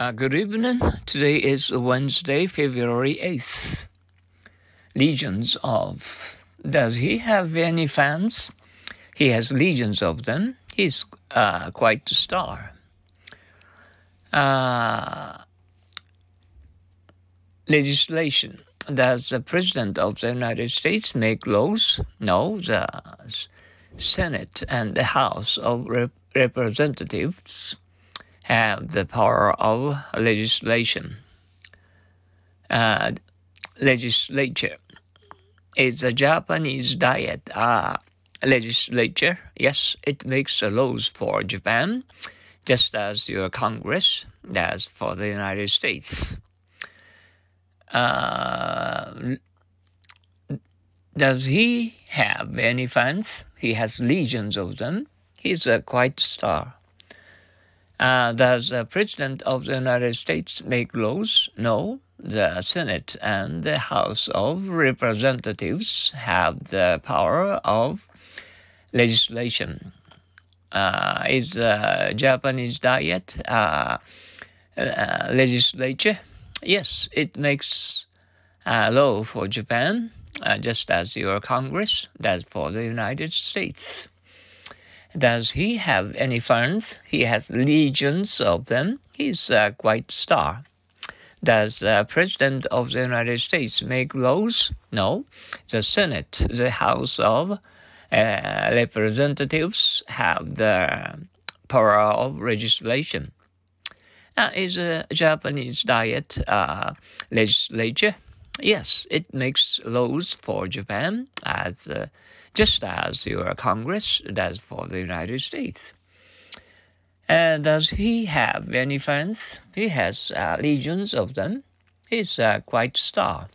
Uh, good evening. Today is Wednesday, February 8th. Legions of. Does he have any fans? He has legions of them. He's uh, quite a star. Uh, legislation. Does the President of the United States make laws? No, the Senate and the House of Rep- Representatives have the power of legislation. Uh, legislature is the Japanese diet. Uh, legislature, yes, it makes the laws for Japan, just as your Congress does for the United States. Uh, does he have any fans? He has legions of them. He's a quite star. Uh, does the President of the United States make laws? No. The Senate and the House of Representatives have the power of legislation. Uh, is the Japanese diet uh, uh, legislature? Yes, it makes a law for Japan, uh, just as your Congress does for the United States. Does he have any friends? He has legions of them. He's a quite star. Does the President of the United States make laws? No. The Senate, the House of uh, Representatives, have the power of legislation. Uh, is a Japanese diet uh, legislature? Yes, it makes laws for Japan as uh, just as your Congress does for the United States. And does he have any friends? He has uh, legions of them. He's uh, quite star.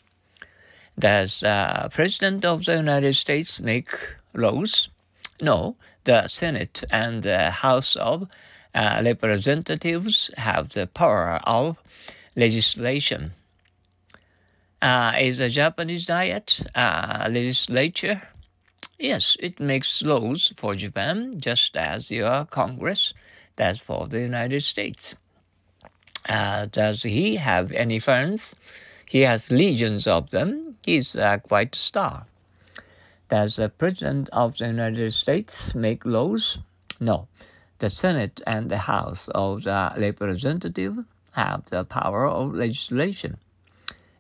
Does uh, President of the United States make laws? No, the Senate and the House of uh, Representatives have the power of legislation. Uh, is the Japanese diet uh, legislature Yes, it makes laws for Japan just as your Congress does for the United States. Uh, does he have any friends? He has legions of them. He's uh, quite a star. Does the President of the United States make laws? No. The Senate and the House of the Representatives have the power of legislation.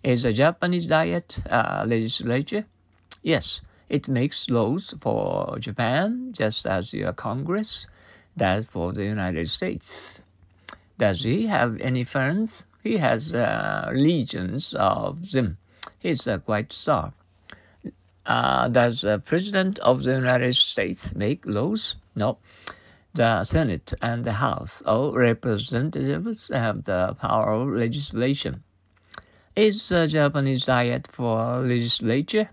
Is the Japanese diet uh, legislature? Yes. It makes laws for Japan just as your Congress does for the United States. Does he have any friends? He has uh, legions of them. He's a quite star. Uh, does the President of the United States make laws? No. The Senate and the House of Representatives have the power of legislation. Is the Japanese diet for legislature?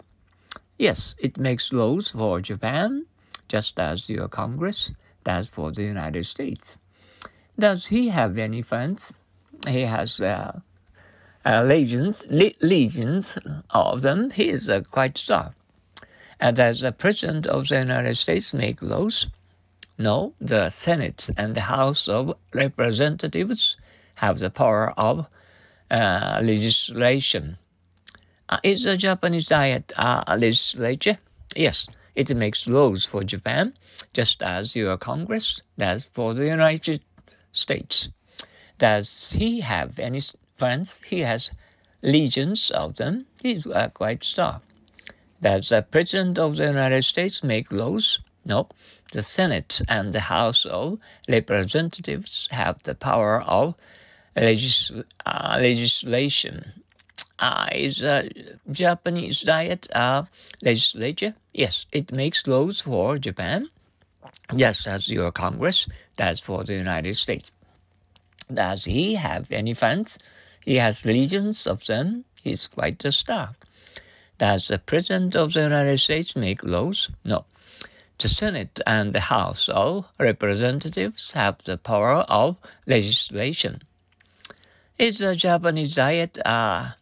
Yes, it makes laws for Japan, just as your Congress does for the United States. Does he have any friends? He has uh, uh, legions, le- legions of them. He is uh, quite star. And does the President of the United States make laws? No, the Senate and the House of Representatives have the power of uh, legislation uh, is the Japanese diet uh, legislature? Yes, it makes laws for Japan, just as your Congress does for the United States. Does he have any friends? He has legions of them. He's uh, quite star. Does the President of the United States make laws? No. The Senate and the House of Representatives have the power of legis- uh, legislation is a Japanese diet uh, legislature? Yes, it makes laws for Japan, just as your Congress does for the United States. Does he have any fans? He has legions of them. He's quite a star. Does the President of the United States make laws? No. The Senate and the House of Representatives have the power of legislation. Is the Japanese diet uh, and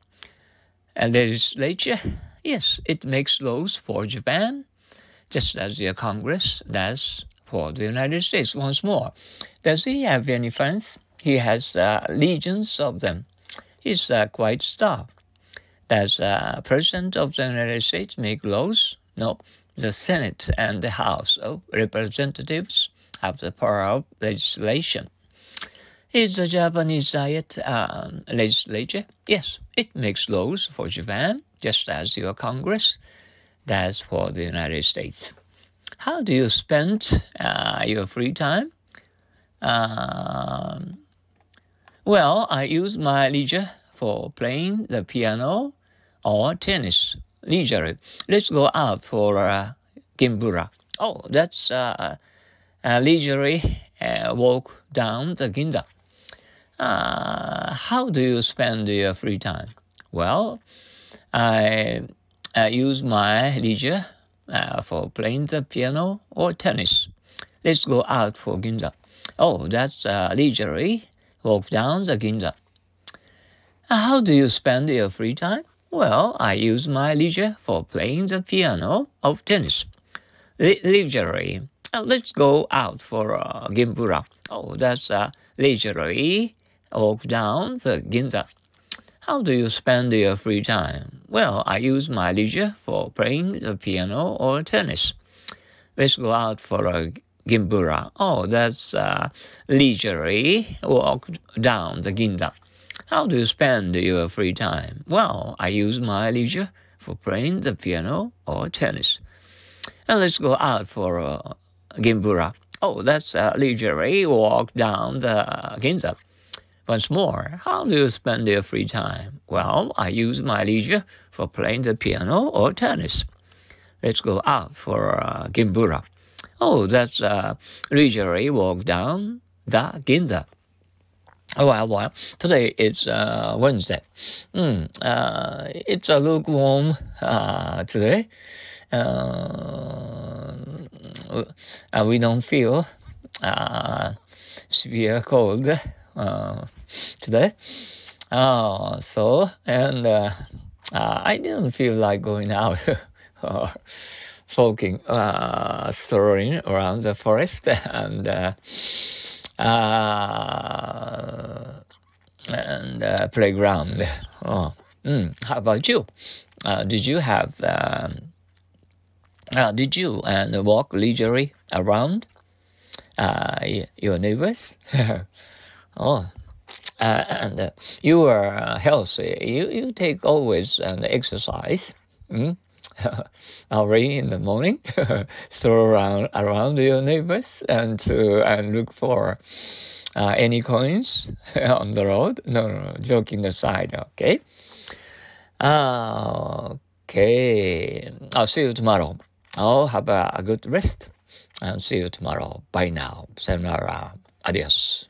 legislature, yes, it makes laws for Japan, just as the Congress does for the United States. Once more, does he have any friends? He has uh, legions of them. He's uh, quite star. Does uh, President of the United States make laws? No. The Senate and the House of Representatives have the power of legislation. Is the Japanese diet um, legislature? Yes, it makes laws for Japan, just as your Congress does for the United States. How do you spend uh, your free time? Um, well, I use my leisure for playing the piano or tennis. Leisure. Let's go out for uh, Gimbura. Oh, that's uh, a leisurely uh, walk down the Ginza. Uh, how do you spend your free time? Well, I, I use my leisure uh, for playing the piano or tennis. Let's go out for Ginza. Oh, that's uh, leisurely walk down the Ginza. Uh, how do you spend your free time? Well, I use my leisure for playing the piano or tennis. Le- leisurely. Uh, let's go out for uh, Gimbura. Oh, that's uh, leisurely walk down the Ginza. How do you spend your free time? Well, I use my leisure for playing the piano or tennis. Let's go out for a Gimbura. Oh, that's uh, leisurely walk down the Ginza. How do you spend your free time? Well, I use my leisure for playing the piano or tennis. And let's go out for a Gimbura. Oh, that's a leisurely walk down the Ginza. Once more, how do you spend your free time? Well, I use my leisure for playing the piano or tennis. Let's go out for uh, Gimbura. Oh, that's a leisurely walk down the Ginza. Oh, well, well, today is uh, Wednesday. Mm, uh, it's a lukewarm uh, today. Uh, we don't feel uh, severe cold uh, today. Uh, so, and uh, uh, I didn't feel like going out or walking, uh, strolling around the forest and uh, uh, and uh, playground. Oh, mm. How about you? Uh, did you have? Um, uh, did you and walk leisurely around uh, your neighbors? oh, uh, and uh, you are uh, healthy. You you take always an exercise. Mm? Already in the morning, stroll around around your neighbors and to and look for uh, any coins on the road. No, no, no, joking aside. Okay. Uh, okay. I'll see you tomorrow. I'll have a, a good rest and see you tomorrow. Bye now. Sayonara. Adios.